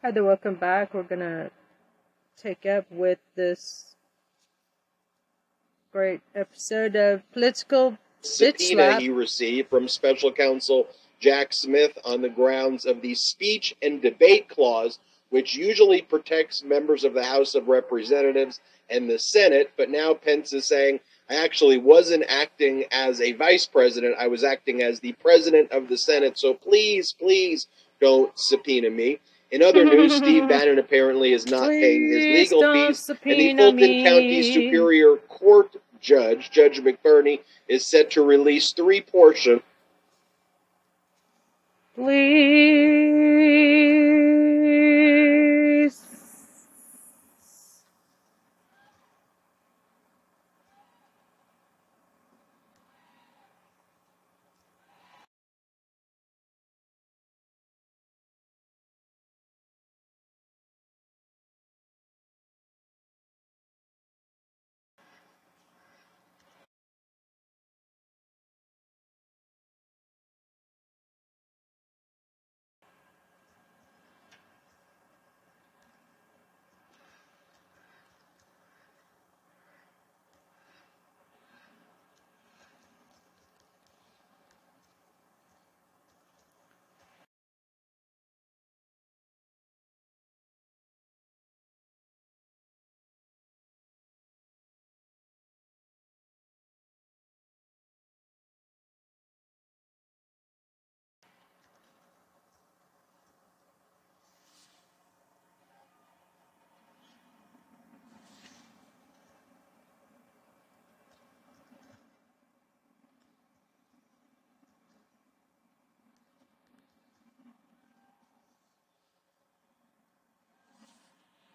Hi there, welcome back. We're gonna take up with this great episode of political subpoena he received from special counsel Jack Smith on the grounds of the speech and debate clause, which usually protects members of the House of Representatives and the Senate. But now Pence is saying, I actually wasn't acting as a vice president, I was acting as the president of the Senate. So please, please don't subpoena me. In other news, Steve Bannon apparently is not paying his legal fees. And the Fulton County. Superior Court judge, Judge McBurney, is set to release three portions Please.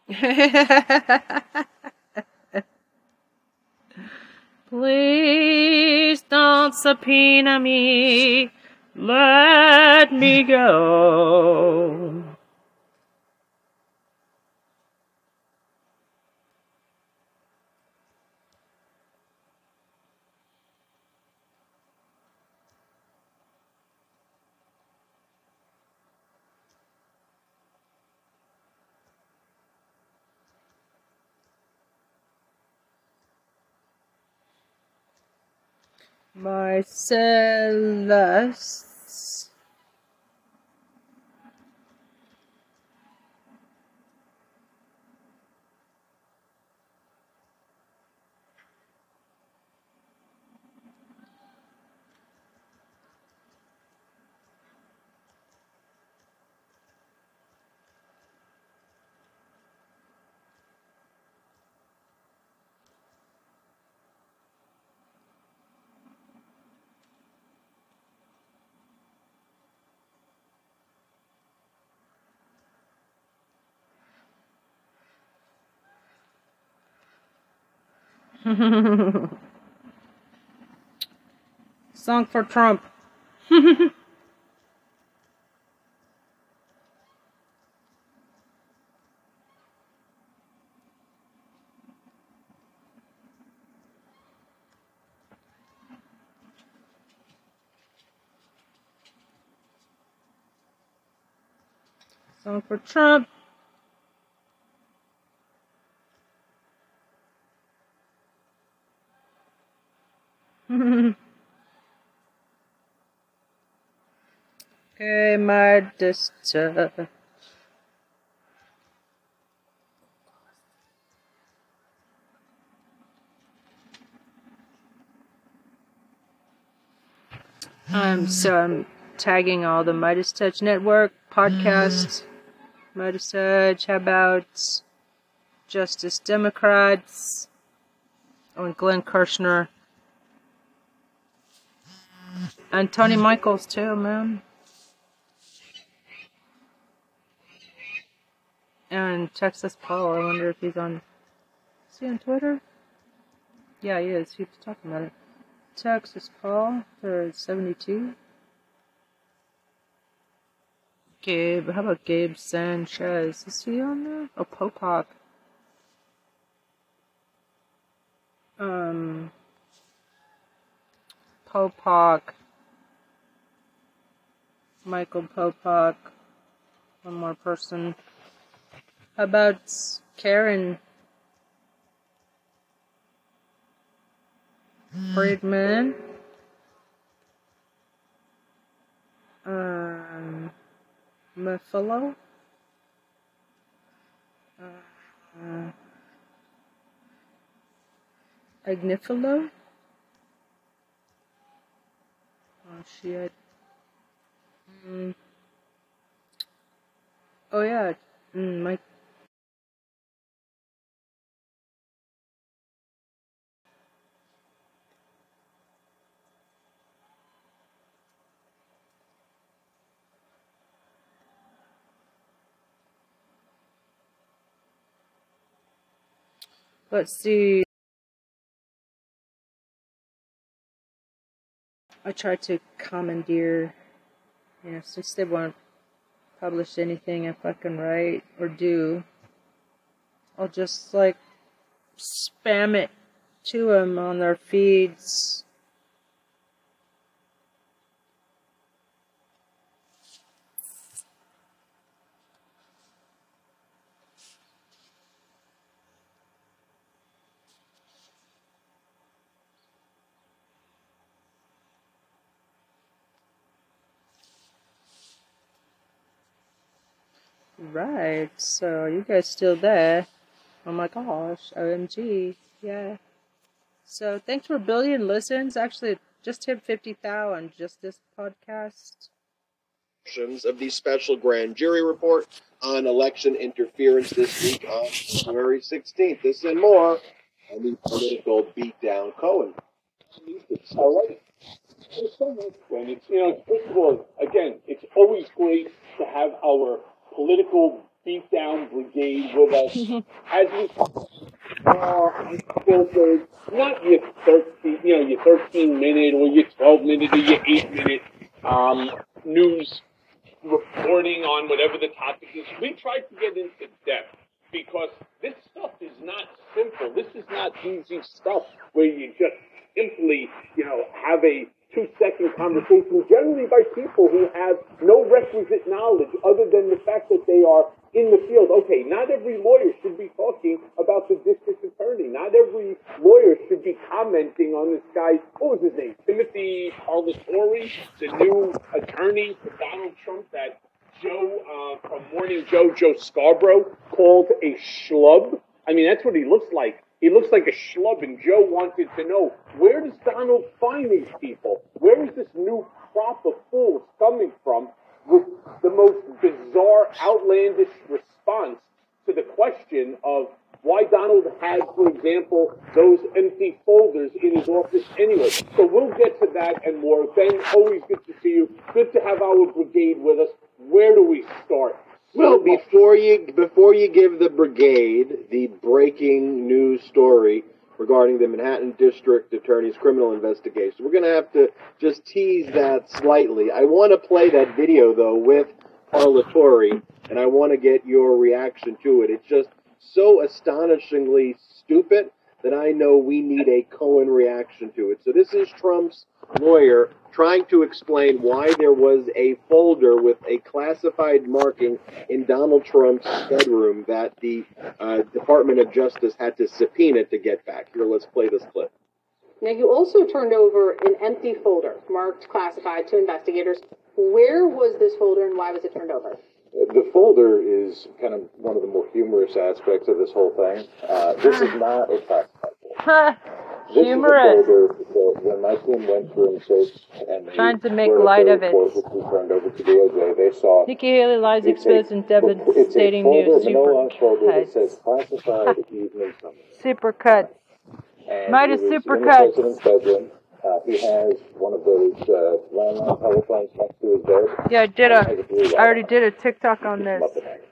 Please don't subpoena me. Let me go. Marcellus. Song for Trump. Song for Trump. Okay, my sister. Um, so I'm tagging all the Midas Touch Network podcasts. Midas Touch, how about Justice Democrats? Oh, and Glenn Kirshner. And Tony Michaels, too, man. And Texas Paul, I wonder if he's on. Is he on Twitter? Yeah, he is. He was talking about it. Texas Paul for 72. Gabe, how about Gabe Sanchez? Is he on there? Oh, Popok. Um, Popok. Michael Popok. One more person. How about Karen Friedman? Um, Muffalo? Uh, Agnifilo? Oh shit. Mm. Oh yeah, mm, my let's see. I tried to commandeer, you know, since they won't publish anything I fucking write or do, I'll just like spam it to them on their feeds. Right, so you guys still there? Oh my gosh, OMG, yeah. So thanks for a billion listens. Actually, just hit 50 thou on just this podcast. of the special grand jury report on election interference this week on January 16th. This and more on the political beatdown Cohen. All right. So much, it's you know, first of all, again, it's always great to have our political beatdown brigade with us as we uh, filtered, not your 13, you know, your 13 minute or your 12 minute or your 8 minute um, news reporting on whatever the topic is. We try to get into depth because this stuff is not simple. This is not easy stuff where you just simply, you know, have a two second conversation, generally by people who have no requisite knowledge other than the fact that they are in the field. Okay, not every lawyer should be talking about the district attorney. Not every lawyer should be commenting on this guy. What was his name? Timothy Parlatore, the new attorney for Donald Trump that Joe uh, from Morning Joe, Joe Scarborough, called a schlub. I mean, that's what he looks like. He looks like a schlub, and Joe wanted to know where does Donald find these people? Where is this new crop of fools coming from with the most bizarre, outlandish response to the question of why Donald had, for example, those empty folders in his office anyway. So we'll get to that and more. Ben, always good to see you. Good to have our brigade with us. Where do we start? Well, before you before you give the brigade the breaking news story regarding the Manhattan District Attorney's criminal investigation, we're going to have to just tease that slightly. I want to play that video though with Parlatore, and I want to get your reaction to it. It's just so astonishingly stupid that I know we need a Cohen reaction to it. So this is Trump's lawyer trying to explain why there was a folder with a classified marking in Donald Trump's bedroom that the uh, Department of Justice had to subpoena to get back. Here, let's play this clip. Now, you also turned over an empty folder marked classified to investigators. Where was this folder and why was it turned over? The folder is kind of one of the more humorous aspects of this whole thing. Uh, this is not a classified folder. This Humorous. is a folder that when my team went through and searched and Trying to make light of it. close, which we turned over to DOJ, they saw Nikki Haley lies it's exposed a- in it's a devastating folder, news. vanilla Super folder says classified evening summary. Super cuts. And Midas he has one of those uh, landline telephones next to his bed. Yeah, I did a. a I already did a TikTok on this. Up at night.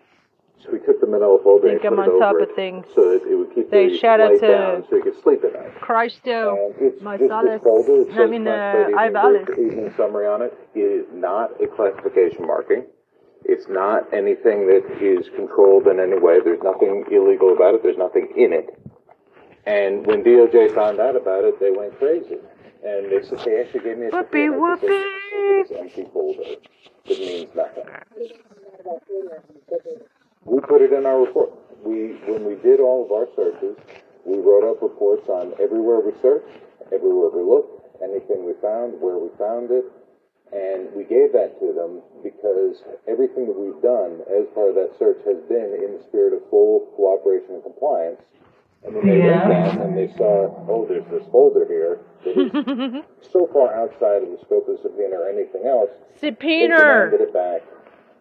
So we took the manila folder Think and I'm put it on top over of things. so that it would keep Say the shout out light to down so you could sleep at night. Christo. And my just solace. this folder. It I mean, uh, classified I evening, valid. there's the evening summary on it. It is not a classification marking. It's not anything that is controlled in any way. There's nothing illegal about it. There's nothing in it. And when DOJ found out about it, they went crazy. And they said they actually gave me a Whoopee, whoopee. empty folder that means nothing. We put it in our report. we when we did all of our searches, we wrote up reports on everywhere we searched, everywhere we looked, anything we found, where we found it, and we gave that to them because everything that we've done as part of that search has been in the spirit of full cooperation and compliance. And when they read that and they saw, oh, there's this folder here that is so far outside of the scope of the subpoena or anything else, they Subpoena. demanded it back.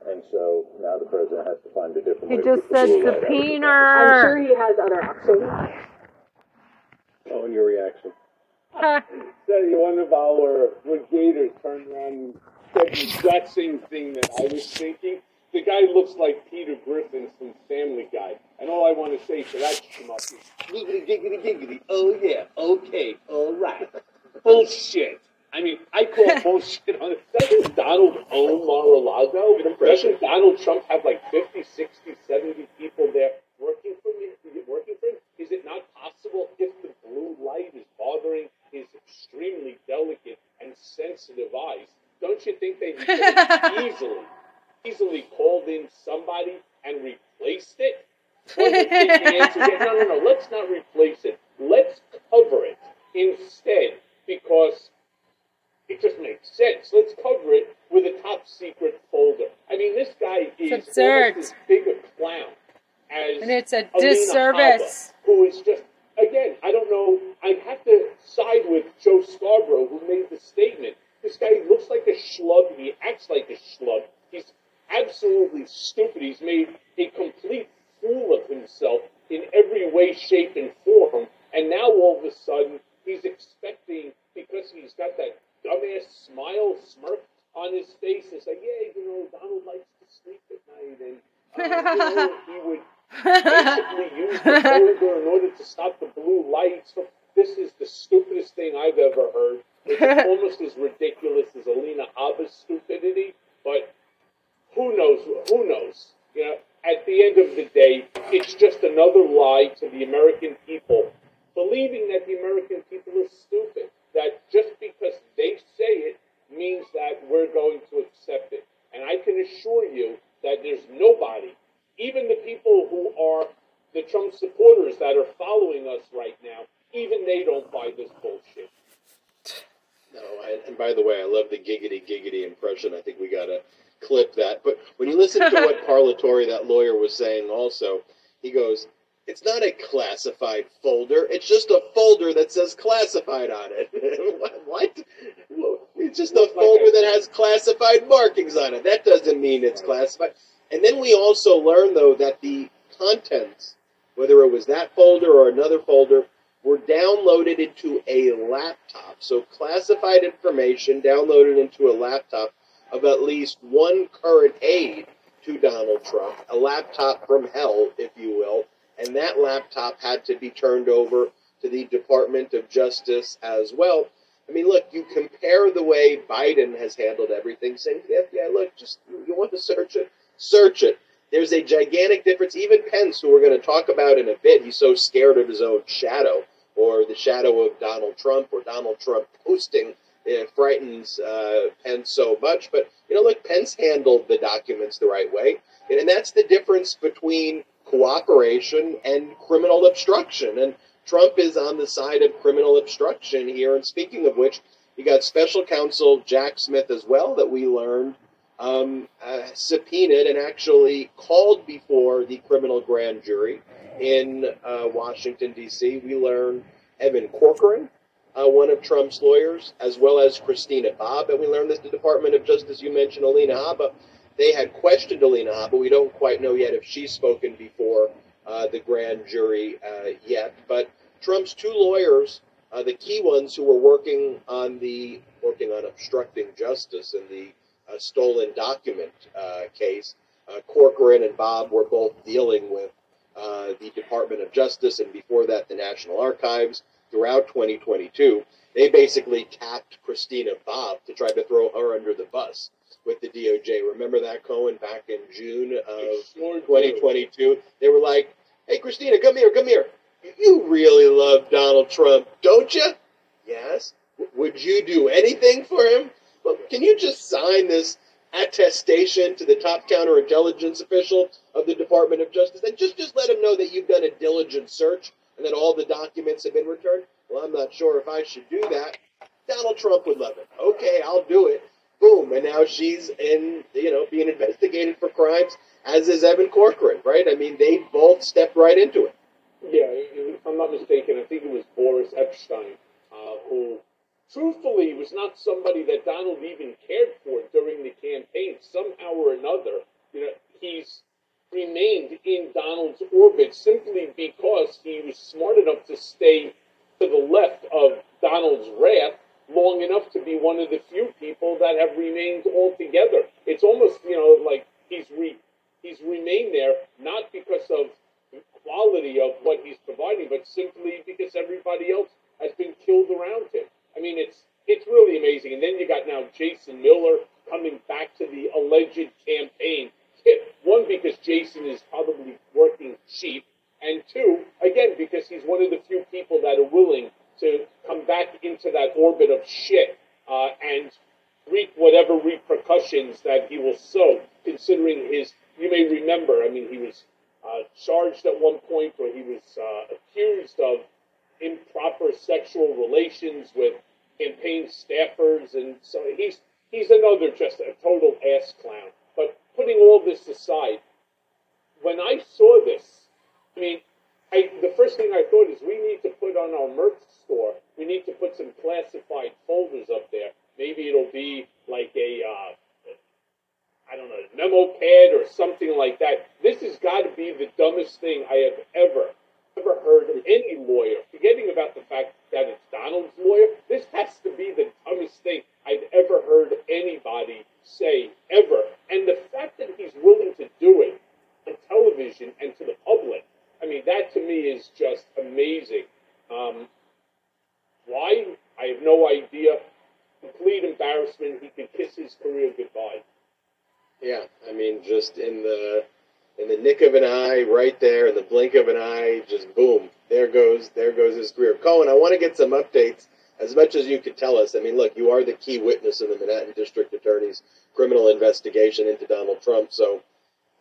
And so now the president has to find a different He way. to just get said blue light out of the subpoena. I'm sure he has other options. Oh, and your reaction. Say one of our brigaders turned around and said the exact same thing that I was thinking. The guy looks like Peter Griffin from Family Guy. And all I want to say to that schmuck is, giggity, giggity, giggity, oh yeah, okay, all right. Bullshit. I mean, I call bullshit on it. Doesn't Donald own Mar-a-Lago? Doesn't Donald Trump have like 50, 60, 70 people there working for him? Working for him? Is it not possible if the blue light is bothering his extremely delicate and sensitive eyes? Don't you think they could easily, easily called in somebody and replaced it? Or they take the answer, yeah, no, no, no, let's not replace it. Let's cover it instead because it just makes sense. Let's cover it with a top secret folder. I mean, this guy is absurd. as big a clown as And it's a Alina disservice. Who is just again. I don't know. I have to side with Joe Scarborough, who made the statement. This guy looks like a schlub. He acts like a schlub. He's absolutely stupid. He's made a complete fool of himself in every way, shape, and form. And now all of a sudden, he's expecting because he's got that dumbass smile, smirk on his face. It's like, yeah, you know, Donald likes to sleep at night, and uh, you know, he would basically use the folder in order to stop the blue lights. This is the stupidest thing I've ever heard. It's almost as ridiculous as Alina Habba's stupidity, but who knows? Who knows? You know, at the end of the day, it's just another lie to the American people, believing that the American people are stupid. That just because they say it means that we're going to accept it. And I can assure you that there's nobody, even the people who are the Trump supporters that are following us right now, even they don't buy this bullshit. No, I, and by the way, I love the giggity giggity impression. I think we gotta clip that. But when you listen to what Parlatore, that lawyer, was saying, also, he goes, "It's not a classified folder. It's just a folder that says classified on it. what? It's just a folder that has classified markings on it. That doesn't mean it's classified." And then we also learned, though, that the contents, whether it was that folder or another folder, were downloaded into a laptop. So classified information downloaded into a laptop of at least one current aide to Donald Trump, a laptop from hell, if you will, and that laptop had to be turned over to the Department of Justice as well. I mean, look, you compare the way Biden has handled everything, saying to the FBI, look, just you want to search it, search it. There's a gigantic difference. Even Pence, who we're going to talk about in a bit, he's so scared of his own shadow or the shadow of Donald Trump or Donald Trump posting it frightens uh, Pence so much. But, you know, look, Pence handled the documents the right way. And, and that's the difference between cooperation and criminal obstruction. And Trump is on the side of criminal obstruction here. And speaking of which, you got special counsel Jack Smith as well that we learned um, uh, subpoenaed and actually called before the criminal grand jury in uh, Washington, D.C. We learned Evan Corcoran, uh, one of Trump's lawyers, as well as Christina Bobb. And we learned that the Department of Justice, you mentioned Alina Habba, they had questioned Alina Habba. We don't quite know yet if she's spoken before uh, the grand jury uh, yet. But Trump's two lawyers, uh, the key ones who were working on the working on obstructing justice in the uh, stolen document uh, case, Corcoran and Bobb were both dealing with the Department of Justice and before that the National Archives throughout 2022. They basically tapped Christina Bobb to try to throw her under the bus with the DOJ. Remember that, Cohen, back in June of 2022? They were like, hey, Christina, come here, come here. You really love Donald Trump, don't you? Yes. Would you do anything for him? Well, can you just sign this attestation to the top counterintelligence official of the Department of Justice, and just just let him know that you've done a diligent search and that all the documents have been returned. Well, I'm not sure if I should do that. Donald Trump would love it. Okay, I'll do it. Boom, and now she's in, you know, being investigated for crimes, as is Evan Corcoran, right? I mean, they both stepped right into it. Yeah, if I'm not mistaken, I think it was Boris Epshteyn, uh, who truthfully was not somebody that Donald even cared for during the campaign. Somehow or another, you know, he's remained in Donald's orbit simply because he was smart enough to stay to the left of Donald's wrath long enough to be one of the few people that have remained altogether. It's almost, you know, like he's re, he's remained there not because of quality of what he's providing, but simply because everybody else has been killed around him. I mean, it's it's really amazing. And then you got now Jason Miller coming back to the alleged campaign. One, because Jason is probably working cheap, and two, again, because he's one of the few people that are willing to come back into that orbit of shit uh, and reap whatever repercussions that he will sow, considering his. You may remember, I mean, he was uh, charged at one point, or he was uh, accused of improper sexual relations with campaign staffers, and so he's he's another just a total ass clown. Putting all this aside, when I saw this, I mean, I, the first thing I thought is we need to put on our merch store. We need to put some classified folders up there. Maybe it'll be like a uh, I don't know, memo pad or something like that. This has got to be the dumbest thing I have ever, ever heard any lawyer. Forgetting about the fact that it's Donald's lawyer, this has to be the dumbest thing I've ever heard anybody say, ever. And the fact that he's willing to do it on television and to the public, I mean, that to me is just amazing. Um, why? I have no idea. Complete embarrassment. He could kiss his career goodbye. Yeah, I mean, just in the in the nick of an eye, right there, in the blink of an eye, just boom, there goes there goes his career. Cohen, I want to get some updates as much as you could tell us. I mean, look, you are the key witness in the Manhattan District Attorney's criminal investigation into Donald Trump, so.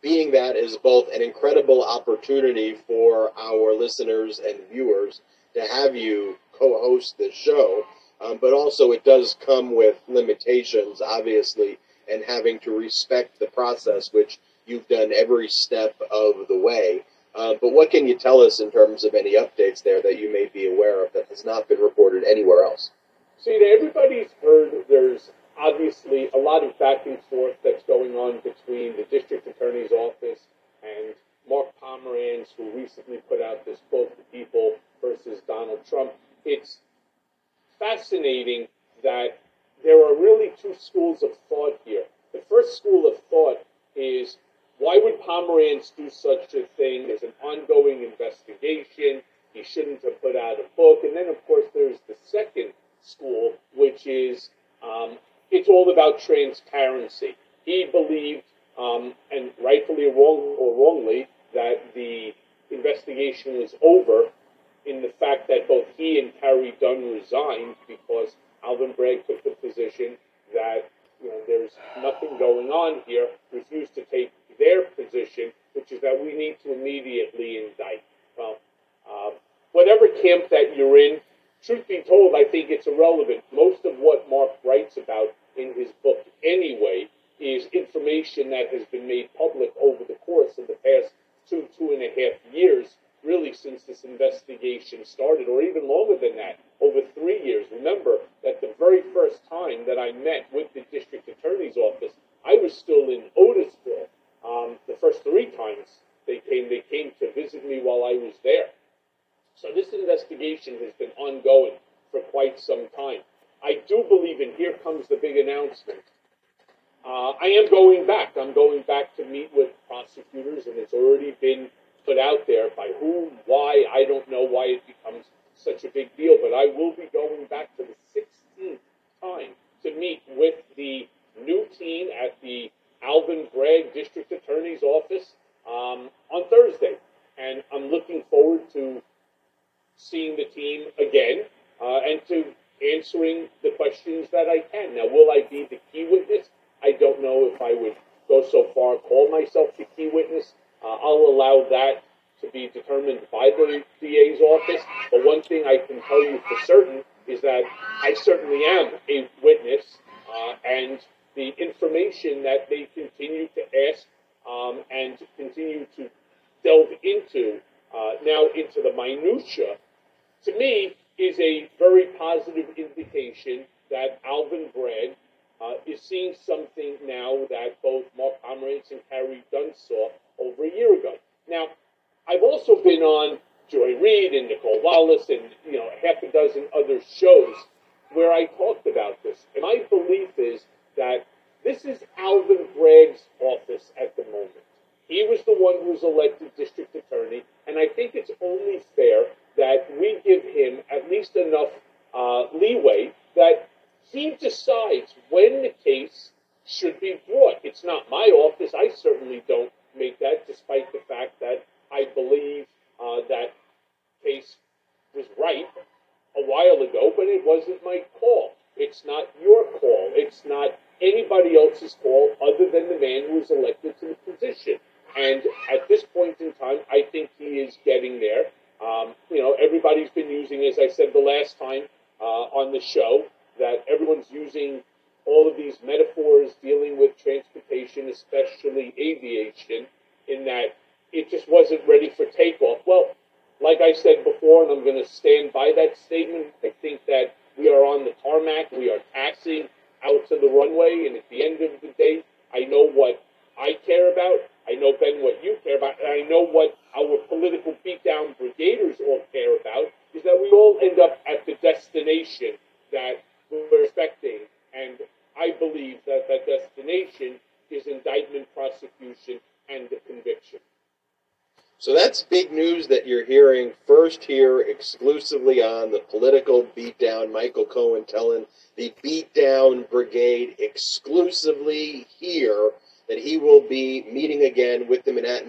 Being that is both an incredible opportunity for our listeners and viewers to have you co-host this show, um, but also it does come with limitations, obviously, and having to respect the process, which you've done every step of the way. Uh, but what can you tell us in terms of any updates there that you may be aware of that has not been reported anywhere else? See, everybody's heard there's obviously a lot of back and forth that's going on between the district attorney's office and Mark Pomerantz, who recently put out this book, The People versus Donald Trump. It's fascinating that there are really two schools of thought here. The first school of thought is why would Pomerantz do such a thing? There's an ongoing investigation. He shouldn't have put out a book. And then, of course, there's the second school, which is um, it's all about transparency. He believed, um, and rightfully or, wrong, or wrongly, that the investigation was over in the fact that both he and Carey Dunne resigned because Alvin Bragg took the position that you know there's nothing going on here, refused to take their position, which is that we need to immediately indict. Well, uh, whatever camp that you're in, truth be told, I think it's irrelevant. Most of what Mark writes about in his book, anyway, is information that has been made public over the course of the past two, two and a half years, really since this investigation started, or even longer than that, over three years. Remember that the very first time that I met with the district attorney's office, I was still in Otisville. Um, the first three times they came, they came to visit me while I was there. So this investigation has been ongoing for quite some time. I do believe, and here comes the big announcement. Uh, I am going back. I'm going back to meet with prosecutors, and it's already been put out there by whom, why. I don't know why it becomes such a big deal, but I will be going back for the 16th time to meet with the new team at the Alvin Bragg District Attorney's Office um, on Thursday. And I'm looking forward to seeing the team again uh, and to answering the questions that I can. Now, will I be the key witness? I don't know if I would go so far call myself the key witness. Uh, I'll allow that to be determined by the DA's office. But one thing I can tell you for certain is that I certainly am a witness, uh, and the information that they continue to ask um, and continue to delve into uh, now into the minutia, to me, is a very positive indication that Alvin Bragg uh, is seeing something now that both Mark Pomerantz and Carey Dunne saw over a year ago. Now, I've also been on Joy Reid and Nicolle Wallace and you know half a dozen other shows where I talked about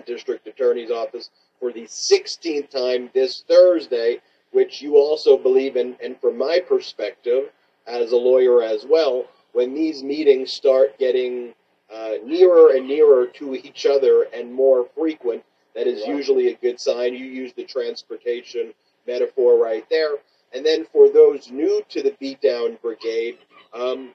District Attorney's Office for the 16th time this Thursday, which you also believe in. And from my perspective, as a lawyer as well, when these meetings start getting uh, nearer and nearer to each other and more frequent, that is usually a good sign. You use the transportation metaphor right there. And then for those new to the beatdown brigade, um,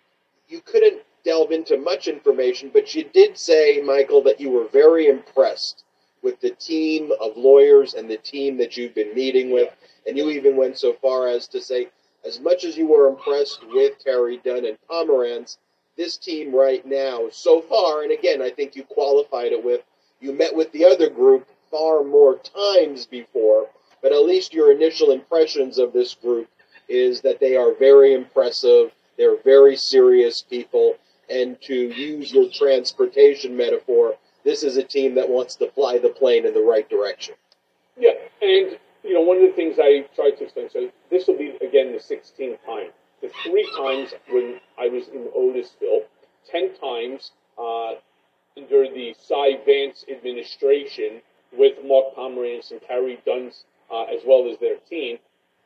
you couldn't delve into much information, but you did say, Michael, that you were very impressed with the team of lawyers and the team that you've been meeting with. And you even went so far as to say, as much as you were impressed with Terry Dunne and Pomerantz, this team right now, so far, and again, I think you qualified it with you met with the other group far more times before, but at least your initial impressions of this group is that they are very impressive, they're very serious people, and to use your transportation metaphor, this is a team that wants to fly the plane in the right direction. Yeah, and you know, one of the things I tried to explain, so this will be again the 16th time. The three times when I was in Otisville, 10 times uh, under the Cy Vance administration with Mark Pomerantz and Carey Dunne, uh, as well as their team.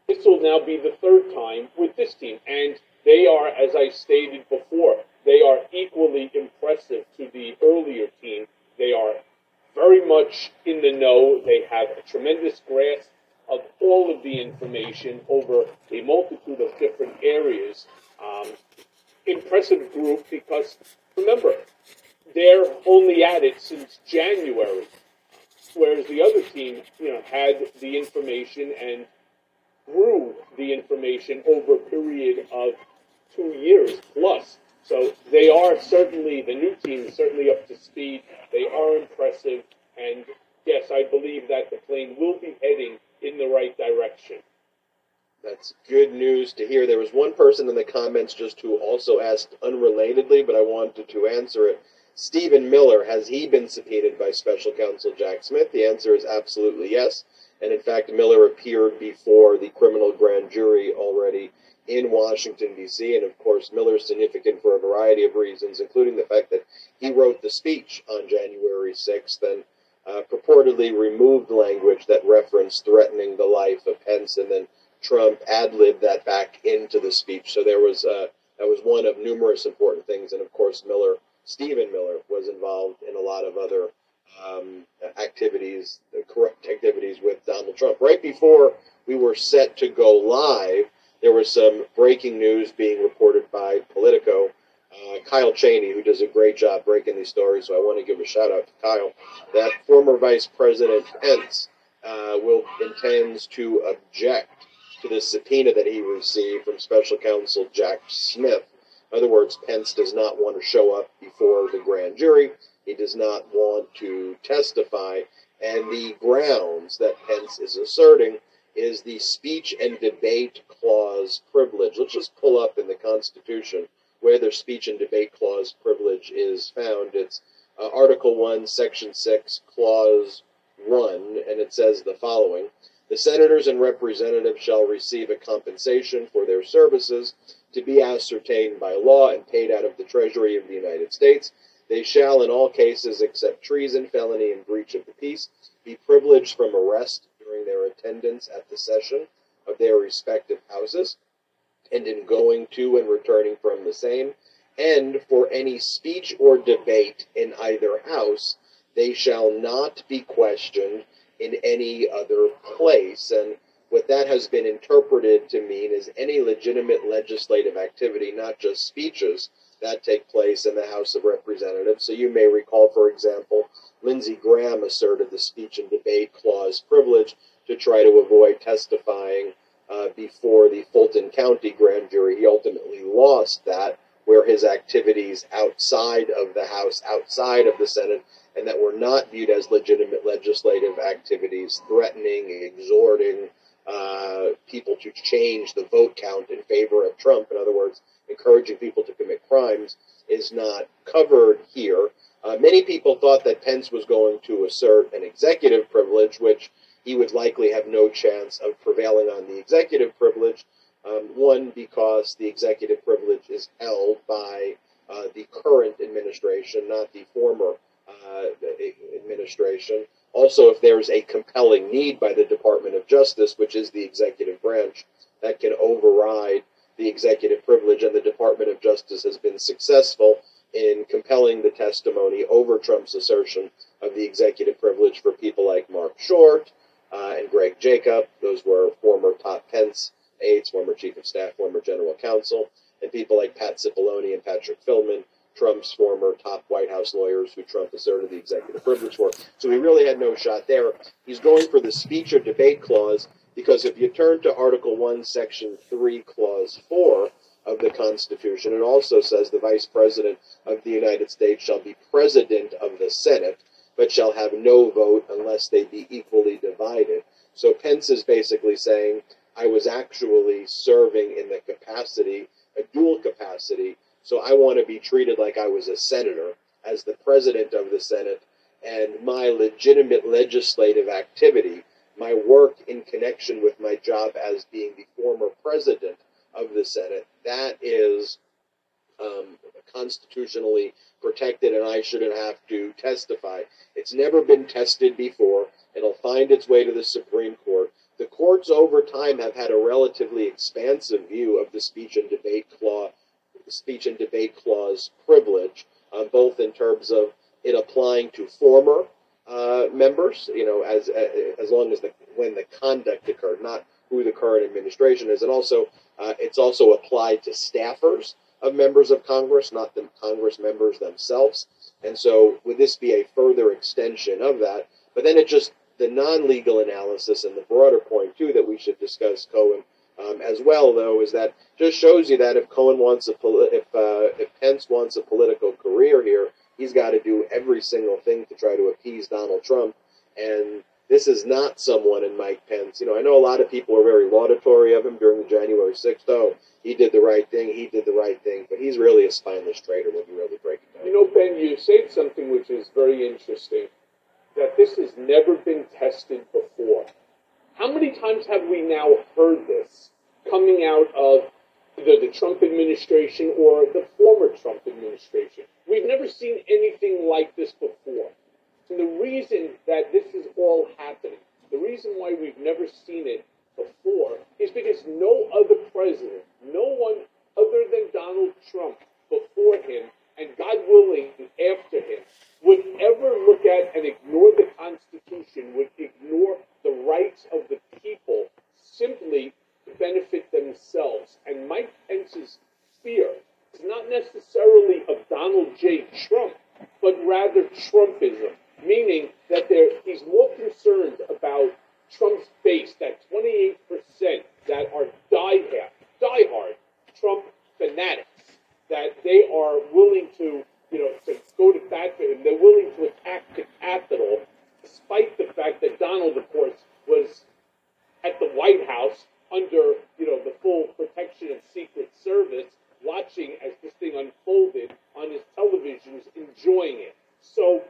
This will now be the third time with this team, and they are, as I stated before, they are equally impressive to the earlier team. They are very much in the know. They have a tremendous grasp of all of the information over a multitude of different areas. Um, impressive group because remember, they're only at it since January, whereas the other team, you know, had the information and grew the information over a period of two years plus. So they are certainly the new team is certainly up to speed. They are impressive, and yes, I believe that the plane will be heading in the right direction. That's good news to hear. There was one person in the comments just who also asked unrelatedly, but I wanted to answer it. Stephen Miller, has he been subpoenaed by special counsel Jack Smith? The answer is absolutely yes. And in fact, Miller appeared before the criminal grand jury already in Washington, D.C. And of course, Miller is significant for a variety of reasons, including the fact that he wrote the speech on January 6th and uh, purportedly removed language that referenced threatening the life of Pence, and then Trump ad libbed that back into the speech. So there was uh, that was one of numerous important things, and of course Miller Stephen Miller was involved in a lot of other um, activities, corrupt activities with Donald Trump. Right before we were set to go live, there was some breaking news being reported by Politico. Uh, Kyle Cheney, who does a great job breaking these stories, so I want to give a shout out to Kyle. That former Vice President Pence uh, will intends to object to the subpoena that he received from Special Counsel Jack Smith. In other words, Pence does not want to show up before the grand jury. He does not want to testify. And the grounds that Pence is asserting is the speech and debate clause privilege. Let's just pull up in the Constitution where the speech and debate clause privilege is found. It's uh, Article 1, Section 6, Clause 1, and it says the following The senators and representatives shall receive a compensation for their services to be ascertained by law and paid out of the Treasury of the United States. They shall, in all cases except treason, felony, and breach of the peace, be privileged from arrest during their attendance at the session of their respective houses, and in going to and returning from the same, and for any speech or debate in either house, they shall not be questioned in any other place. And what that has been interpreted to mean is any legitimate legislative activity, not just speeches that take place in the House of Representatives. So you may recall, for example, Lindsey Graham asserted the speech and debate clause privilege to try to avoid testifying uh, before the Fulton County grand jury. He ultimately lost that, where his activities outside of the House, outside of the Senate, and that were not viewed as legitimate legislative activities, threatening, exhorting, uh, people to change the vote count in favor of Trump. In other words, encouraging people to commit crimes is not covered here. Uh, many people thought that Pence was going to assert an executive privilege, which he would likely have no chance of prevailing on the executive privilege. Um, one, because the executive privilege is held by uh, the current administration, not the former uh, administration. Also, if there's a compelling need by the Department of Justice, which is the executive branch, that can override the executive privilege, and the Department of Justice has been successful in compelling the testimony over Trump's assertion of the executive privilege for people like Marc Short uh, and Greg Jacob. Those were former top Pence aides, former chief of staff, former general counsel, and people like Pat Cipollone and Patrick Philbin, Trump's former top White House lawyers who Trump asserted the executive privilege for. So he really had no shot there. He's going for the speech or debate clause because if you turn to Article 1, Section 3, Clause 4 of the Constitution, it also says the Vice President of the United States shall be President of the Senate, but shall have no vote unless they be equally divided. So Pence is basically saying, I was actually serving in the capacity, a dual capacity, so I want to be treated like I was a senator as the president of the Senate, and my legitimate legislative activity, my work in connection with my job as being the former president of the Senate, that is um, constitutionally protected, and I shouldn't have to testify. It's never been tested before. It'll find its way to the Supreme Court. The courts over time have had a relatively expansive view of the speech and debate clause speech and debate clause privilege, uh, both in terms of it applying to former uh, members, you know, as uh, as long as the when the conduct occurred, not who the current administration is, and also uh, it's also applied to staffers of members of Congress, not the Congress members themselves. And so, would this be a further extension of that? But then it just the non-legal analysis and the broader point too that we should discuss, Cohen, um, as well, though, is that just shows you that if Cohen wants a poli- if uh, if Pence wants a political career here, he's got to do every single thing to try to appease Donald Trump. And this is not someone in Mike Pence. You know, I know a lot of people are very laudatory of him during the January 6th. Oh, he did the right thing. He did the right thing. But he's really a spineless traitor when you really break it down. You know, Ben, you said something which is very interesting that this has never been tested before. How many times have we now heard this coming out of either the Trump administration or the former Trump administration? We've never seen anything like this before. And the reason that this is all happening, the reason why we've never seen it before, is because no other president, no one other than Donald Trump before him, and God willing, after him, would ever look at and ignore the Constitution, would ignore of the people simply to benefit themselves. And Mike Pence's fear is not necessarily of Donald J. Trump, but rather Trumpism, meaning that there, he's more concerned about Trump's base, that 28% that are diehard, diehard Trump fanatics, that they are willing to, you know, to go to bat for him. They're willing to attack the Capitol, despite the fact that Donald, of course, was at the White House under, you know, the full protection of Secret Service, watching as this thing unfolded on his televisions, enjoying it. So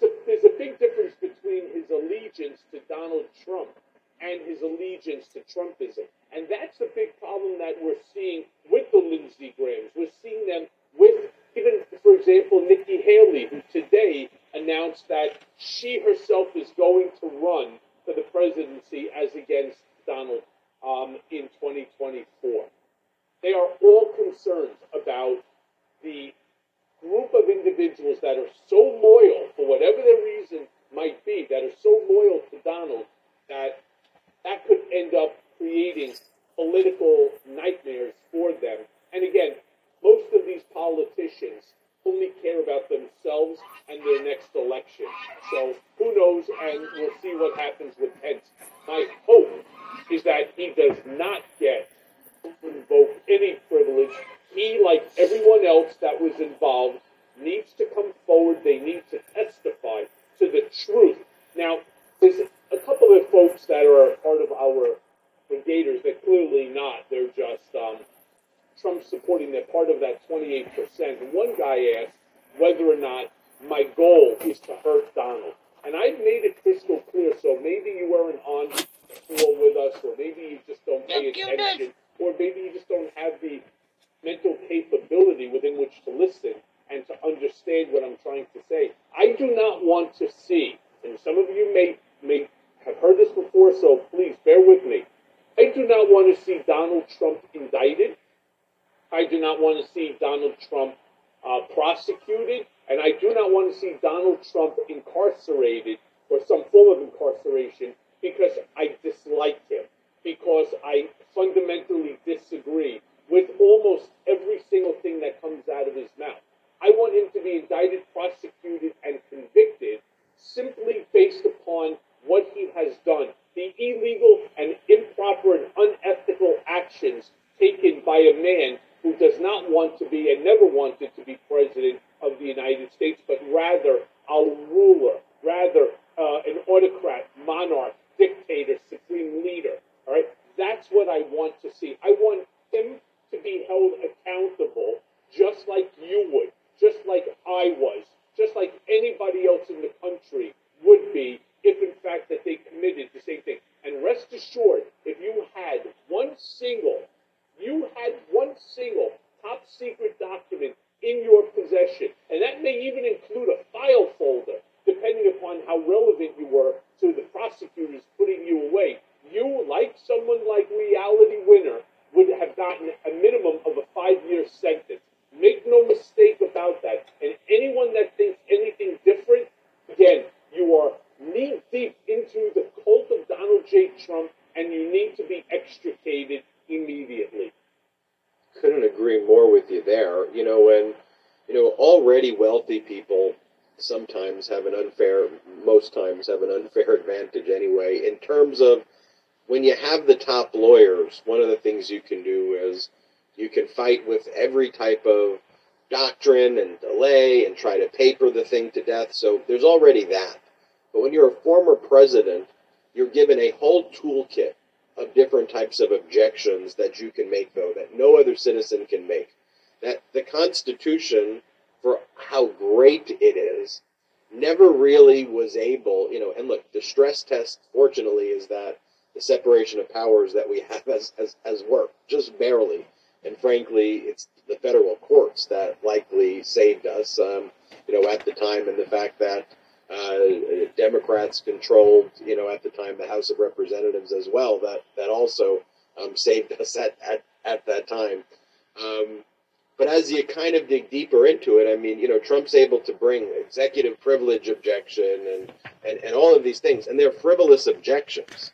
there's a big difference between his allegiance to Donald Trump and his allegiance to Trumpism. And that's the big problem that we're seeing with the Lindsey Grahams. We're seeing them with, even, for example, Nikki Haley, who today announced that she herself is going to run for the presidency as against Donald um, in 2024. They are all concerned about the group of individuals that are so loyal, for whatever their reason might be, that are so loyal to Donald that that could end up creating political nightmares for them. And again, most of these politicians only care about themselves and their next election. So who knows, and we'll see what happens with Pence. My hope is that he does not get invoke any privilege. He, like everyone else that was involved, needs to come forward. They need to testify to the truth. Now, there's a couple of folks that are part of our brigaders that clearly not. They're just um, Trump supporting. They're part of that 28%. And one guy asked whether or not my goal is to hurt Donald. And I've made it crystal clear, so maybe you weren't on floor with us, or maybe you just don't pay attention, or maybe you just don't have the mental capability within which to listen and to understand what I'm trying to say. I do not want to see, and some of you may may have heard this before, so please bear with me. I do not want to see Donald Trump indicted. I do not want to see Donald Trump uh, prosecuted, and I do not want to see Donald Trump incarcerated or some form of incarceration because I dislike him, because I fundamentally disagree with almost every single thing that comes out of his mouth. I want him to be indicted, prosecuted, and convicted simply based upon what he has done. The illegal and improper and unethical actions taken by a man who does not want to be and never wanted to be president of the United States, but rather a ruler, rather uh, an autocrat, monarch, dictator, supreme leader. All right, that's what I want to see. I want him to be held accountable, just like you would, just like I was, just like anybody else in the country would be if, in fact, that they committed the same thing. And rest assured, if you had one single, you had one single top secret document in your possession, and that may even include a file folder, depending upon how relevant you were to the prosecutors putting you away. You, like someone like Reality Winner, would have gotten a minimum of a five year sentence. Make no mistake about that. And anyone that thinks anything different, again, you are knee deep into the cult of Donald J. Trump, and you need to be extricated immediately. Couldn't agree more with you there. You know, when you know already wealthy people sometimes have an unfair, most times have an unfair advantage anyway in terms of when you have the top lawyers. One of the things you can do is you can fight with every type of doctrine and delay and try to paper the thing to death. So there's already that. But when you're a former president, you're given a whole toolkit of different types of objections that you can make, though, that no other citizen can make. That the Constitution, for how great it is, never really was able, you know, and look, the stress test, fortunately, is that the separation of powers that we have has, has, worked, just barely. And frankly, it's the federal courts that likely saved us, um, you know, at the time, and the fact that uh, Democrats controlled, you know, at the time the House of Representatives as well. That that also um, saved us at, at, at that time. Um, But as you kind of dig deeper into it, I mean, you know, Trump's able to bring executive privilege objection and, and, and all of these things, and they're frivolous objections.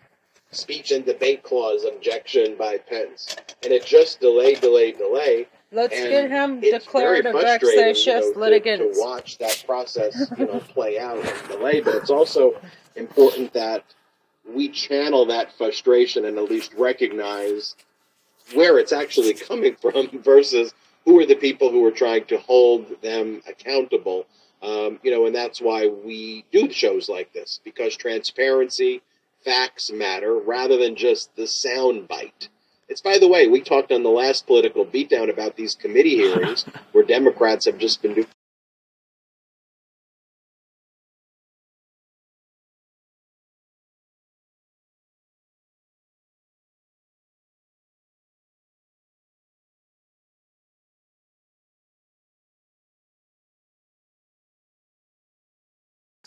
Speech and debate clause objection by Pence. And it just delay, delay, delay. Let's And get him declared a vexatious you know, to- litigant. To, watch that process, you know, play out and delay. But it's also important that we channel that frustration and at least recognize where it's actually coming from versus who are the people who are trying to hold them accountable. Um, you know, and that's why we do shows like this because transparency, facts matter rather than just the sound bite. It's by the way, we talked on the last political beatdown about these committee hearings where Democrats have just been doing.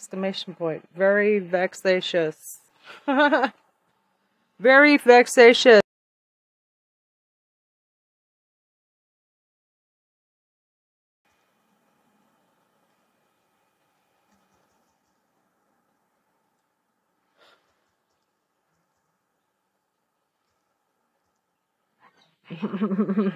Exclamation point. Very vexatious. Very vexatious. an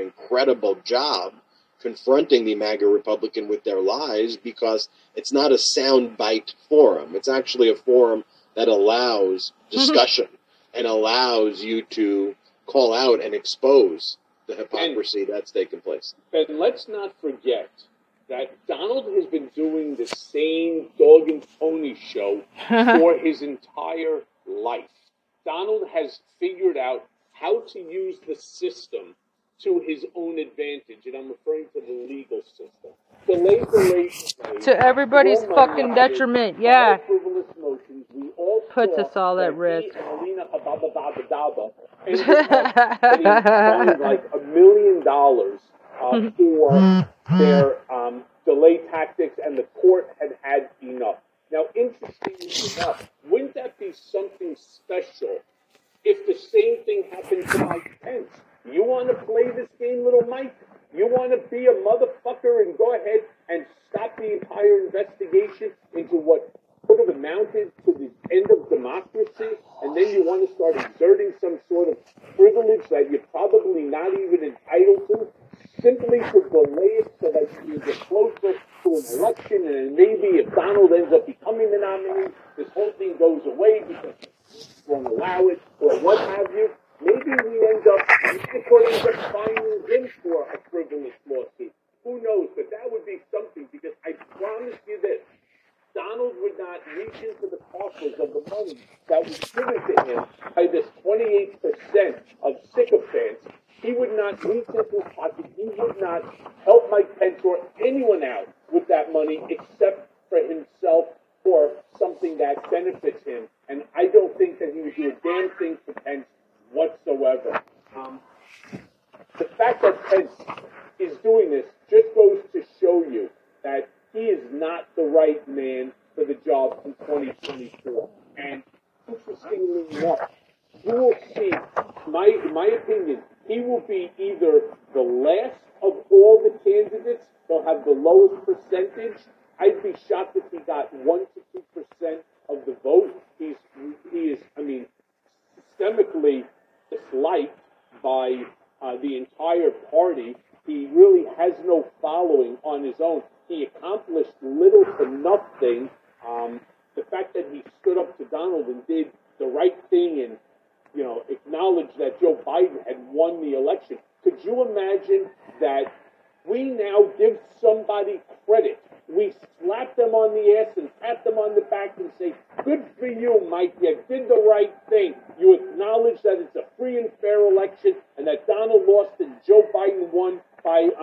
incredible job confronting the MAGA Republican with their lies because it's not a soundbite forum. It's actually a forum that allows mm-hmm. discussion and allows you to call out and expose the hypocrisy that's taken place. And let's not forget that Donald has been doing the same dog and pony show for his entire life. Donald has figured out how to use the system to his own advantage, and I'm referring to the legal system. Delay, delay, delay. To everybody's fucking detriment, yeah. frivolous motions. We all Puts us all at risk. Alina Ababa Daba Daba ended up like a million dollars uh, for their um, delay tactics, and the court had had enough. Now, interestingly enough, wouldn't that be something special if the same thing happened to Mike Pence? You want to play this game, little Mike? You want to be a motherfucker and go ahead and stop the entire investigation into what could have amounted to the end of democracy, and then you want to start exerting some sort of privilege that you're probably not even entitled to, simply to delay it so that you get closer to an election, and maybe if Donald ends up becoming the nominee, this whole thing goes away because won't allow it, or what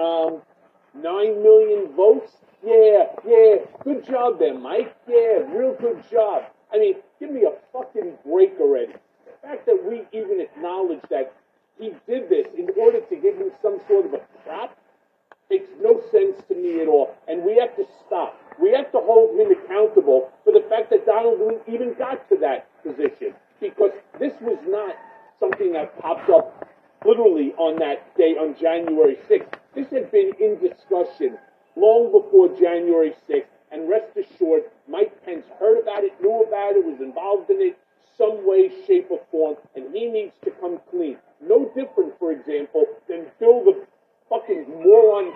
um, nine million votes. Yeah, yeah. Good job there, Mike. Yeah, real good job. I mean, give me a fucking break already. The fact that we even acknowledge that he did this in order to give him some sort of a prop makes no sense to me at all. And we have to stop. We have to hold him accountable for the fact that Donald even got to that position. Because this was not something that popped up literally on that day on January 6th. This had been in discussion long before January 6th, and rest assured, Mike Pence heard about it, knew about it, was involved in it some way, shape, or form, and he needs to come clean. No different, for example, than Bill the fucking moron,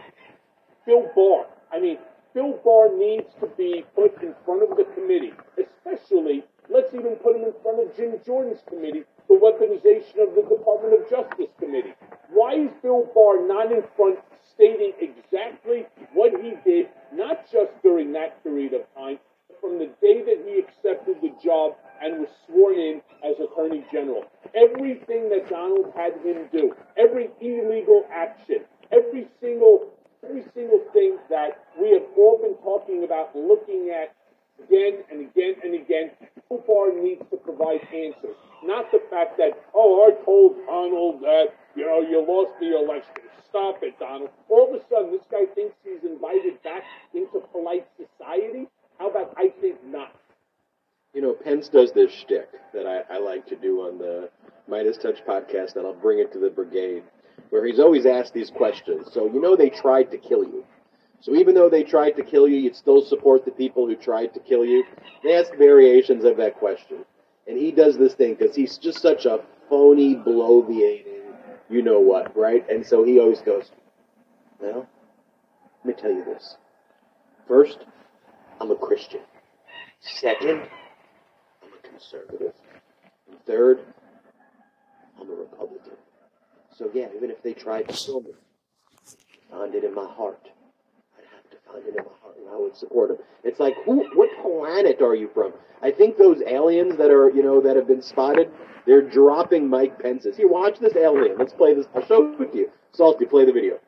Bill Barr. I mean, Bill Barr needs to be put in front of the committee, especially, let's even put him in front of Jim Jordan's committee, the weaponization of the Department of Justice committee. Why is Bill Barr not in front stating exactly what he did, not just during that period of time, but from the day that he accepted the job and was sworn in as Attorney General? Everything that Donald had him do, every illegal action, every single every single thing that we have all been talking about, looking at again and again and again, Barr needs to provide answers. Not the fact that, oh, I told Donald that, you know, you lost the election. Stop it, Donald. All of a sudden, this guy thinks he's invited back into polite society. How about I think not? You know, Pence does this shtick that I, I like to do on the Midas Touch podcast, and I'll bring it to the brigade, where he's always asked these questions. So, you know, they tried to kill you. So, even though they tried to kill you, you'd still support the people who tried to kill you. They ask variations of that question. And he does this thing because he's just such a phony, bloviating, you know what, right? And so he always goes, Well, let me tell you this. First, I'm a Christian. Second, I'm a conservative. And third, I'm a Republican. So yeah, even if they tried to kill me, I it in my heart. I'd have to find it in my heart, and I would support him. It's like, who? What planet are you from? I think those aliens that are, you know, that have been spotted, they're dropping Mike Pence's. Here, watch this alien. Let's play this. I'll show it to you. Salty, play the video.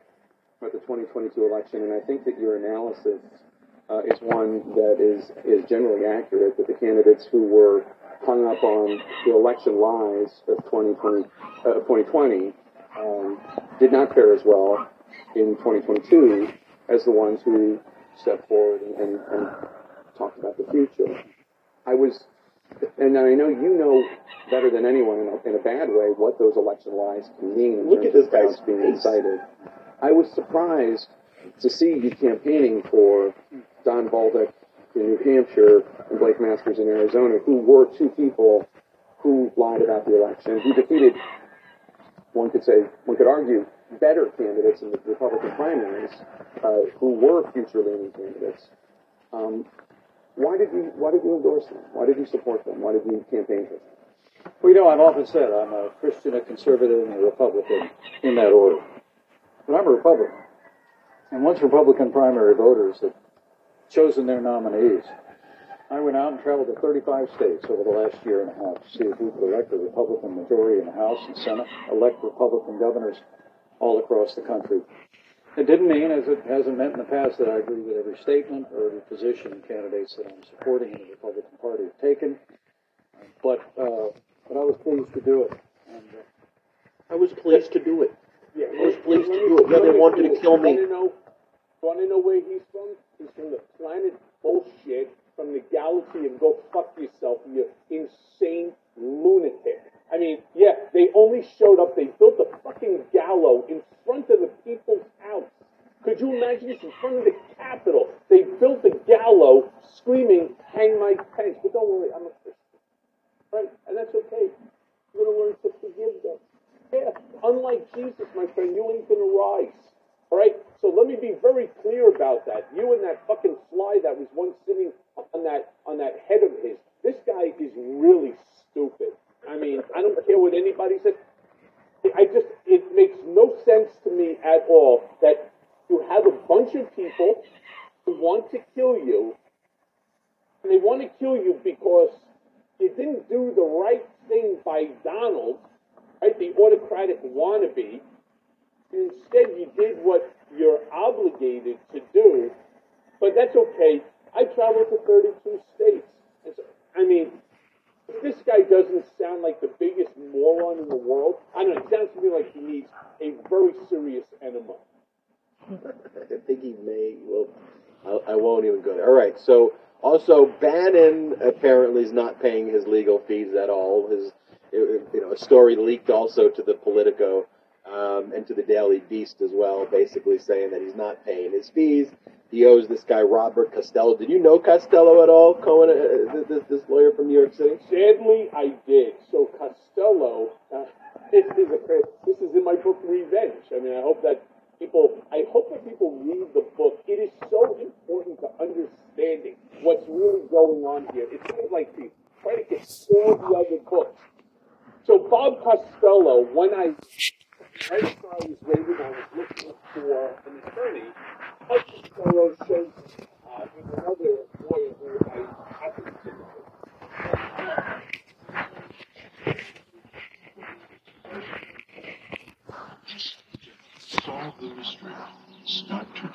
about the 2022 election, and I think that your analysis uh, is one that is is generally accurate. That the candidates who were hung up on the election lies of 2020, uh, 2020 um, did not fare as well in 2022 as the ones who stepped forward and, and, and talked about the future. I was, and I know you know better than anyone in a, in a bad way what those election lies can mean Look at this guy's being face. incited. I was surprised to see you campaigning for Don Bolduc in New Hampshire and Blake Masters in Arizona, who were two people who lied about the election, who defeated, one could say, one could argue, better candidates in the Republican primaries, uh, who were future-leaning candidates. Um, why did you Why did you endorse them? Why did you support them? Why did you campaign for them? Well, you know, I've often said I'm a Christian, a conservative, and a Republican in that order. But I'm a Republican. And once Republican primary voters have chosen their nominees, I went out and traveled to 35 states over the last year and a half to see if we could elect a Republican majority in the House and Senate, elect Republican governors all across the country. It didn't mean, as it hasn't meant in the past, that I agree with every statement or every position and candidates that I'm supporting in the Republican Party have taken. But, uh, but I was pleased to do it. And, uh, I was pleased to do it. Yeah, I was pleased to do it. Yeah, they wanted to kill me. Want to know? Want to know where he's from? He's from the planet bullshit, from the galaxy and go fuck yourself, you insane lunatic. I mean, yeah, they only showed up. They built a fucking gallows in front of the people's house. Could you imagine this in front of the Capitol? They built a gallows, screaming, "Hang Mike Pence!" But don't worry, I'm a Christian, right? And that's okay. You're gonna learn to forgive them. Yeah, unlike Jesus, my friend, you ain't gonna rise. All right. So let me be very clear about that. You and that fucking fly that was once sitting on that on that head of his. This guy is really stupid. I mean, I don't care what anybody says. I just it makes no sense to me at all that you have a bunch of people who want to kill you, and they want to kill you because you didn't do the right thing by Donald, right? The autocratic wannabe. Instead, you did what you're obligated to do, but that's okay. I traveled to 32 states. I mean, this guy doesn't sound like the biggest moron in the world, I don't know, it sounds to me like he needs a very serious enema. I think he may. Well, I, I won't even go there. All right. So also, Bannon apparently is not paying his legal fees at all. His, it- you know, a story leaked also to the Politico um, and to the Daily Beast as well, basically saying that he's not paying his fees. He owes this guy Robert Costello. Did you know Costello at all, Cohen? Uh, this, this lawyer from New York City. Sadly, I did. So Costello, uh, this is a this is in my book Revenge. I mean, I hope that people, I hope that people read the book. It is so important to understanding what's really going on here. It's kind of like the get all the other books. So Bob Costello, when I right I was raided, I was looking for an attorney. Solve the mystery. Start to.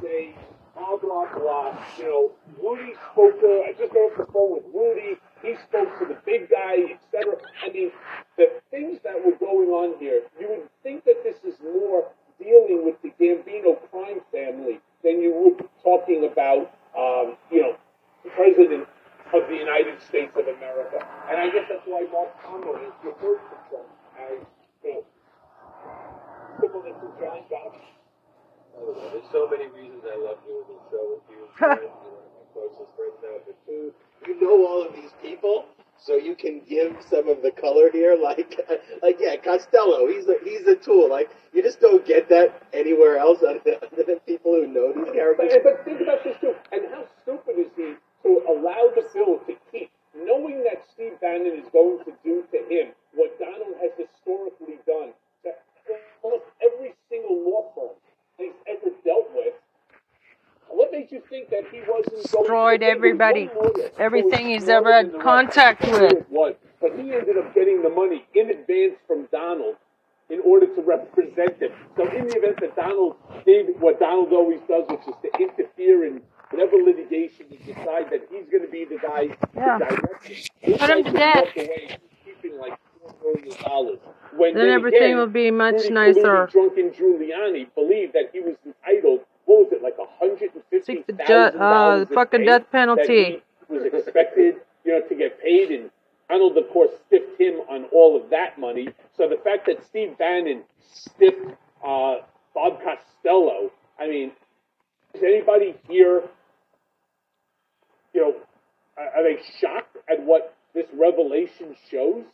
say blah blah blah. You know, Rudy spoke to. I just got off the phone with Rudy. He spoke to the big guy, etc. I mean, the things that were going on here. You would think that this is more dealing with the Gambino crime family than you would talking about, um, you know, the president of the United States of America. And I guess that's why Mark Conway is referred to Trump as, you know, similar to John Johnson. There's so many reasons I love doing this show with you. You're one of my closest friends now, but two, you know all of these people, so you can give some of the color here. Like, like yeah, Costello, he's a he's a tool. Like, you just don't get that anywhere else other than, people who know these characters. But, but think about this too. And how stupid is he to allow the bill to keep, knowing that Steve Bannon is going to do to him what Donald has historically done to almost every single law firm he's ever dealt with. What made you think that he wasn't Destroyed going everybody. There was one lawyer who Everything he's ever had than the rest. contact I don't know with. was, but he ended up getting the money in advance from Donald in order to represent him. So in the event that Donald did what Donald always does, which is to interfere in whatever litigation and decide that he's going to be the guy Yeah. Put him to death. keeping like four million dollars. When Then everything will be much Rudy nicer. Giuliani, drunken Giuliani believed that he was entitled. What was it like a hundred and fifty Seek the ju- uh, dollars? fucking death penalty. was expected, you know, to get paid, and Arnold, of course, stiffed him on all of that money. So the fact that Steve Bannon stiffed uh, Bob Costello, I mean, is anybody here, you know, are are they shocked at what this revelation shows?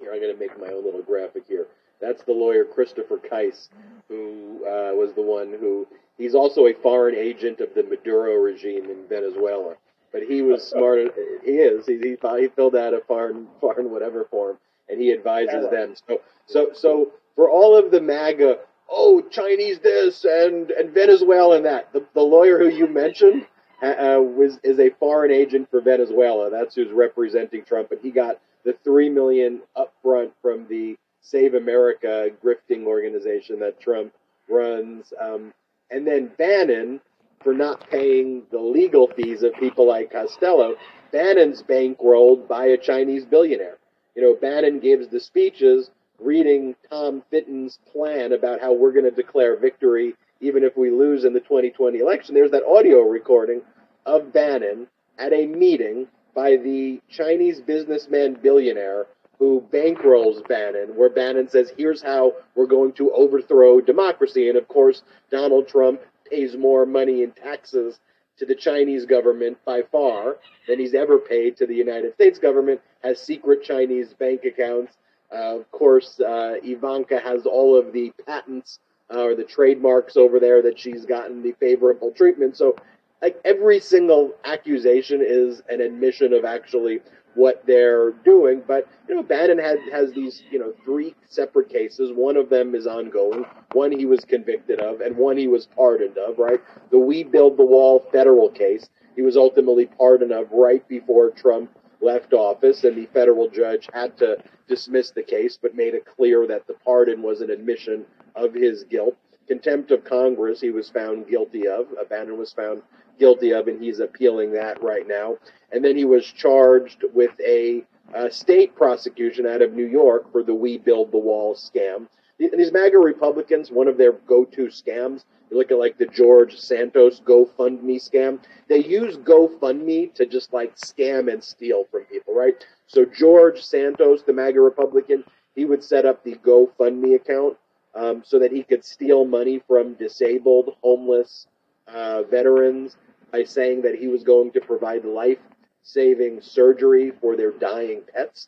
Here, I'm going to make my own little graphic here. That's the lawyer Christopher Kise, who uh, was the one who. He's also a foreign agent of the Maduro regime in Venezuela. But he was smart. He is. He, he, he filled out a foreign, foreign whatever form, and he advises them. So, so, so for all of the MAGA, oh, Chinese this and and Venezuela and that. The, the lawyer who you mentioned uh, was is a foreign agent for Venezuela. That's who's representing Trump, and he got the three million upfront from the Save America grifting organization that Trump runs, um, and then Bannon for not paying the legal fees of people like Costello. Bannon's bankrolled by a Chinese billionaire. You know, Bannon gives the speeches reading Tom Fitton's plan about how we're going to declare victory even if we lose in the 2020 election. There's that audio recording of Bannon at a meeting by the Chinese businessman billionaire who bankrolls Bannon, where Bannon says, here's how we're going to overthrow democracy. And of course, Donald Trump pays more money in taxes to the Chinese government by far than he's ever paid to the United States government, has secret Chinese bank accounts. Uh, of course, uh, Ivanka has all of the patents uh, or the trademarks over there that she's gotten the favorable treatment. So, like every single accusation is an admission of actually what they're doing. But you know, Bannon had has these you know three separate cases. One of them is ongoing. One he was convicted of, and one he was pardoned of. Right, the We Build the Wall federal case. He was ultimately pardoned of right before Trump left office, and the federal judge had to dismiss the case, but made it clear that the pardon was an admission of his guilt. Contempt of Congress, he was found guilty of. Bannon was found guilty of, and he's appealing that right now. And then he was charged with a, a state prosecution out of New York for the We Build the Wall scam. These MAGA Republicans, one of their go-to scams, you look at like the George Santos GoFundMe scam. They use GoFundMe to just like scam and steal from people, right? So George Santos, the MAGA Republican, he would set up the GoFundMe account um, so that he could steal money from disabled, homeless uh, veterans by saying that he was going to provide life saving surgery for their dying pets.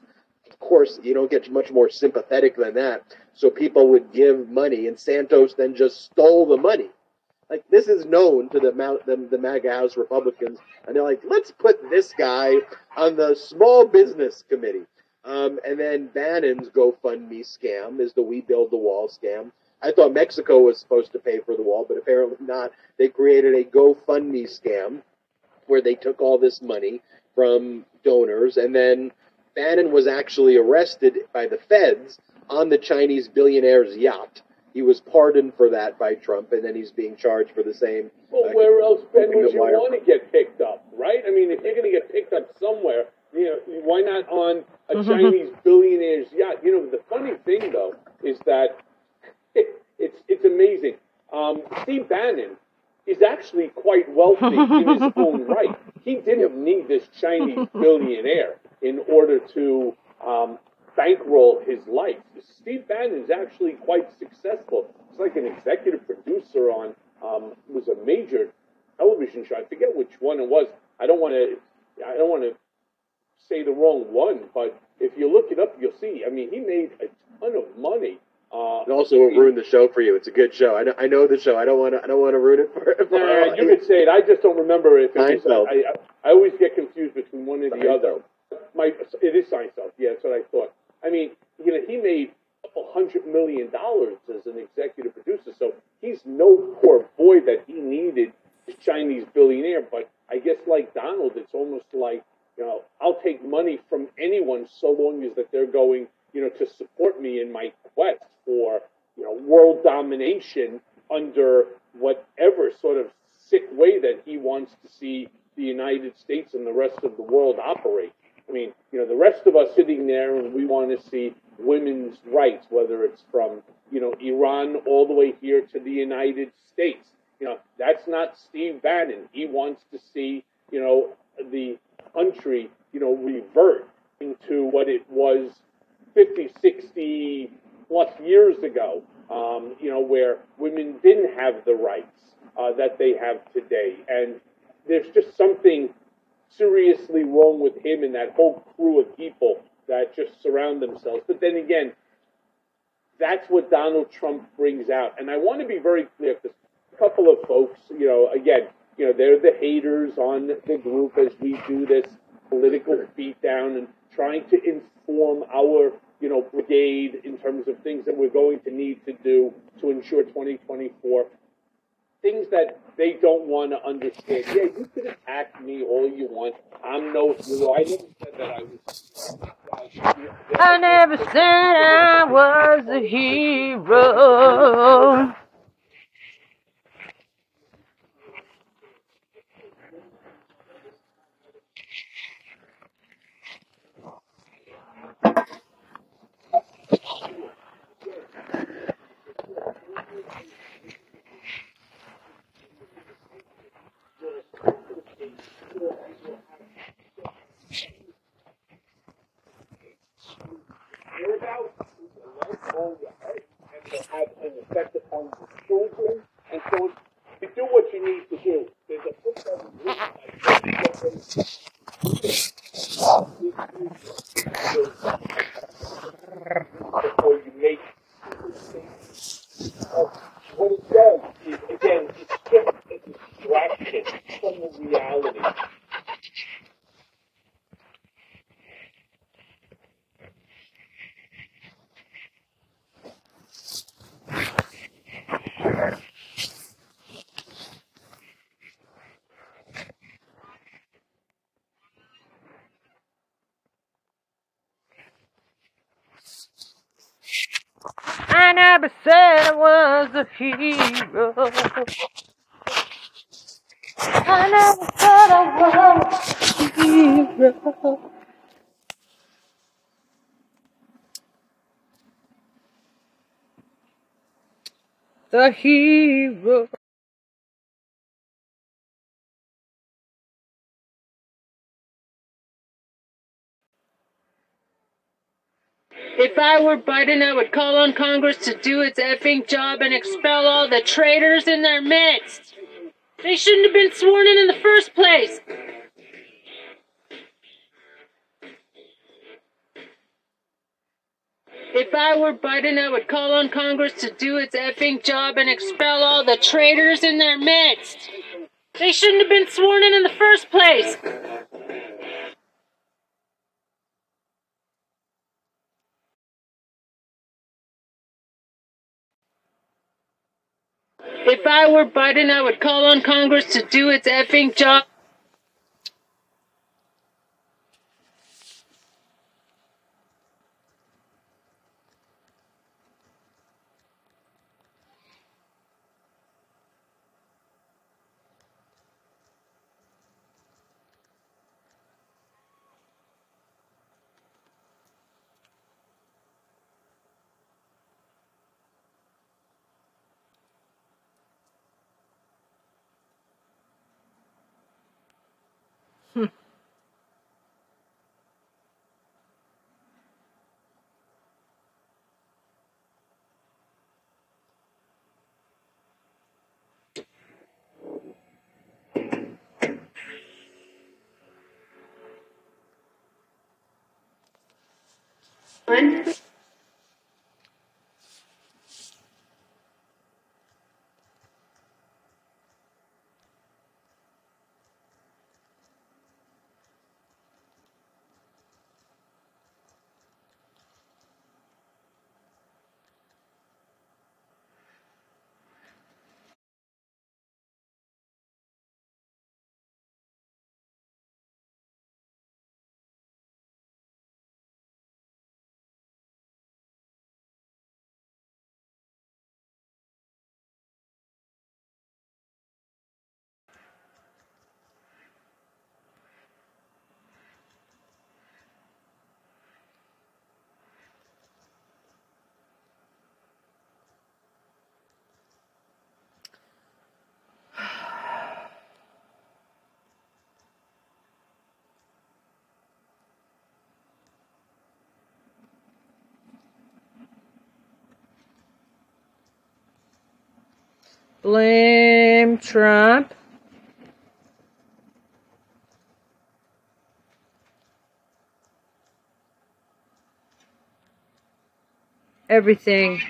Of course, you don't get much more sympathetic than that. So people would give money, and Santos then just stole the money. Like this is known to the the, the MAGA House Republicans, and they're like, let's put this guy on the Small Business Committee. Um, and then Bannon's GoFundMe scam is the We Build the Wall scam. I thought Mexico was supposed to pay for the wall, but apparently not. They created a GoFundMe scam where they took all this money from donors, and then Bannon was actually arrested by the feds on the Chinese billionaire's yacht. He was pardoned for that by Trump, and then he's being charged for the same. Well, uh, where else, Ben, would you want to get picked up, right? I mean, if you're going to get picked up somewhere, you know, why not on a mm-hmm. Chinese billionaire's yacht? You know, the funny thing though is that it, it's it's amazing. Um, Steve Bannon is actually quite wealthy in his own right. He didn't need this Chinese billionaire in order to um, bankroll his life. Steve Bannon is actually quite successful. He's like an executive producer on um, was a major television show. I forget which one it was. I don't want to. I don't want to say the wrong one, but if you look it up, you'll see. I mean, he made a ton of money. Uh, it also won't ruin the show for you. It's a good show. I know, I know the show. I don't want to. I don't want to ruin it for. for nah, you could say it. I just don't remember it was. I, I, I always get confused between one and the other. My, it is Seinfeld. Yeah, that's what I thought. I mean, you know, he made a couple hundred million dollars as an executive producer, so he's no poor boy that he needed a Chinese billionaire. But I guess like Donald, it's almost like you know, I'll take money from anyone so long as that they're going, you know, to support me in my quest for, you know, world domination under whatever sort of sick way that he wants to see the United States and the rest of the world operate. I mean, you know, the rest of us sitting there and we want to see women's rights, whether it's from, you know, Iran all the way here to the United States. You know, that's not Steve Bannon. He wants to see, you know, the country, you know, revert into what it was 50, 60 plus years ago, um, you know, where women didn't have the rights uh, that they have today. And there's just something seriously wrong with him and that whole crew of people that just surround themselves. But then again, that's what Donald Trump brings out. And I want to be very clear because a couple of folks, you know, again, you know, they're the haters on the group as we do this political beatdown and trying to inform our, you know, brigade in terms of things that we're going to need to do to ensure 2024. Things that they don't want to understand. Yeah, you can attack me all you want. I'm no hero. I never said that I was. I never said I was a hero. Have an effect upon the children. And so to do what you need to do, there's a book that before you make what it does is again it's just a distraction from the reality. I never said I was a hero. I never said I was a hero. The hero. If I were Biden, I would call on Congress to do its effing job and expel all the traitors in their midst. They shouldn't have been sworn in in the first place. If I were Biden, I would call on Congress to do its effing job and expel all the traitors in their midst. They shouldn't have been sworn in in the first place. I were Biden, I would call on Congress to do its effing job. One. Blame Trump. Everything.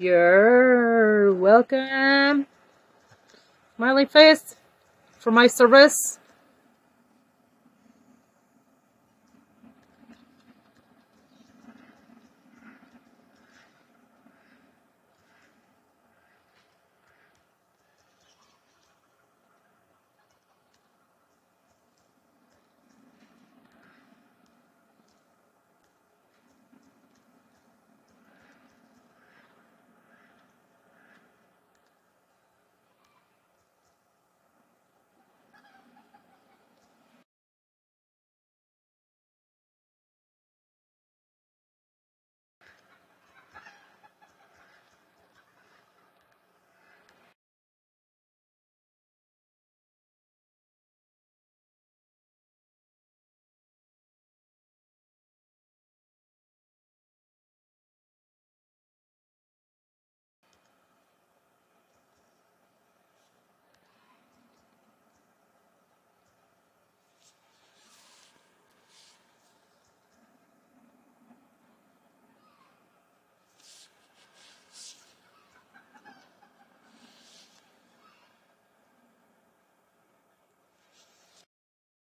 You're welcome. Smiley face for my service.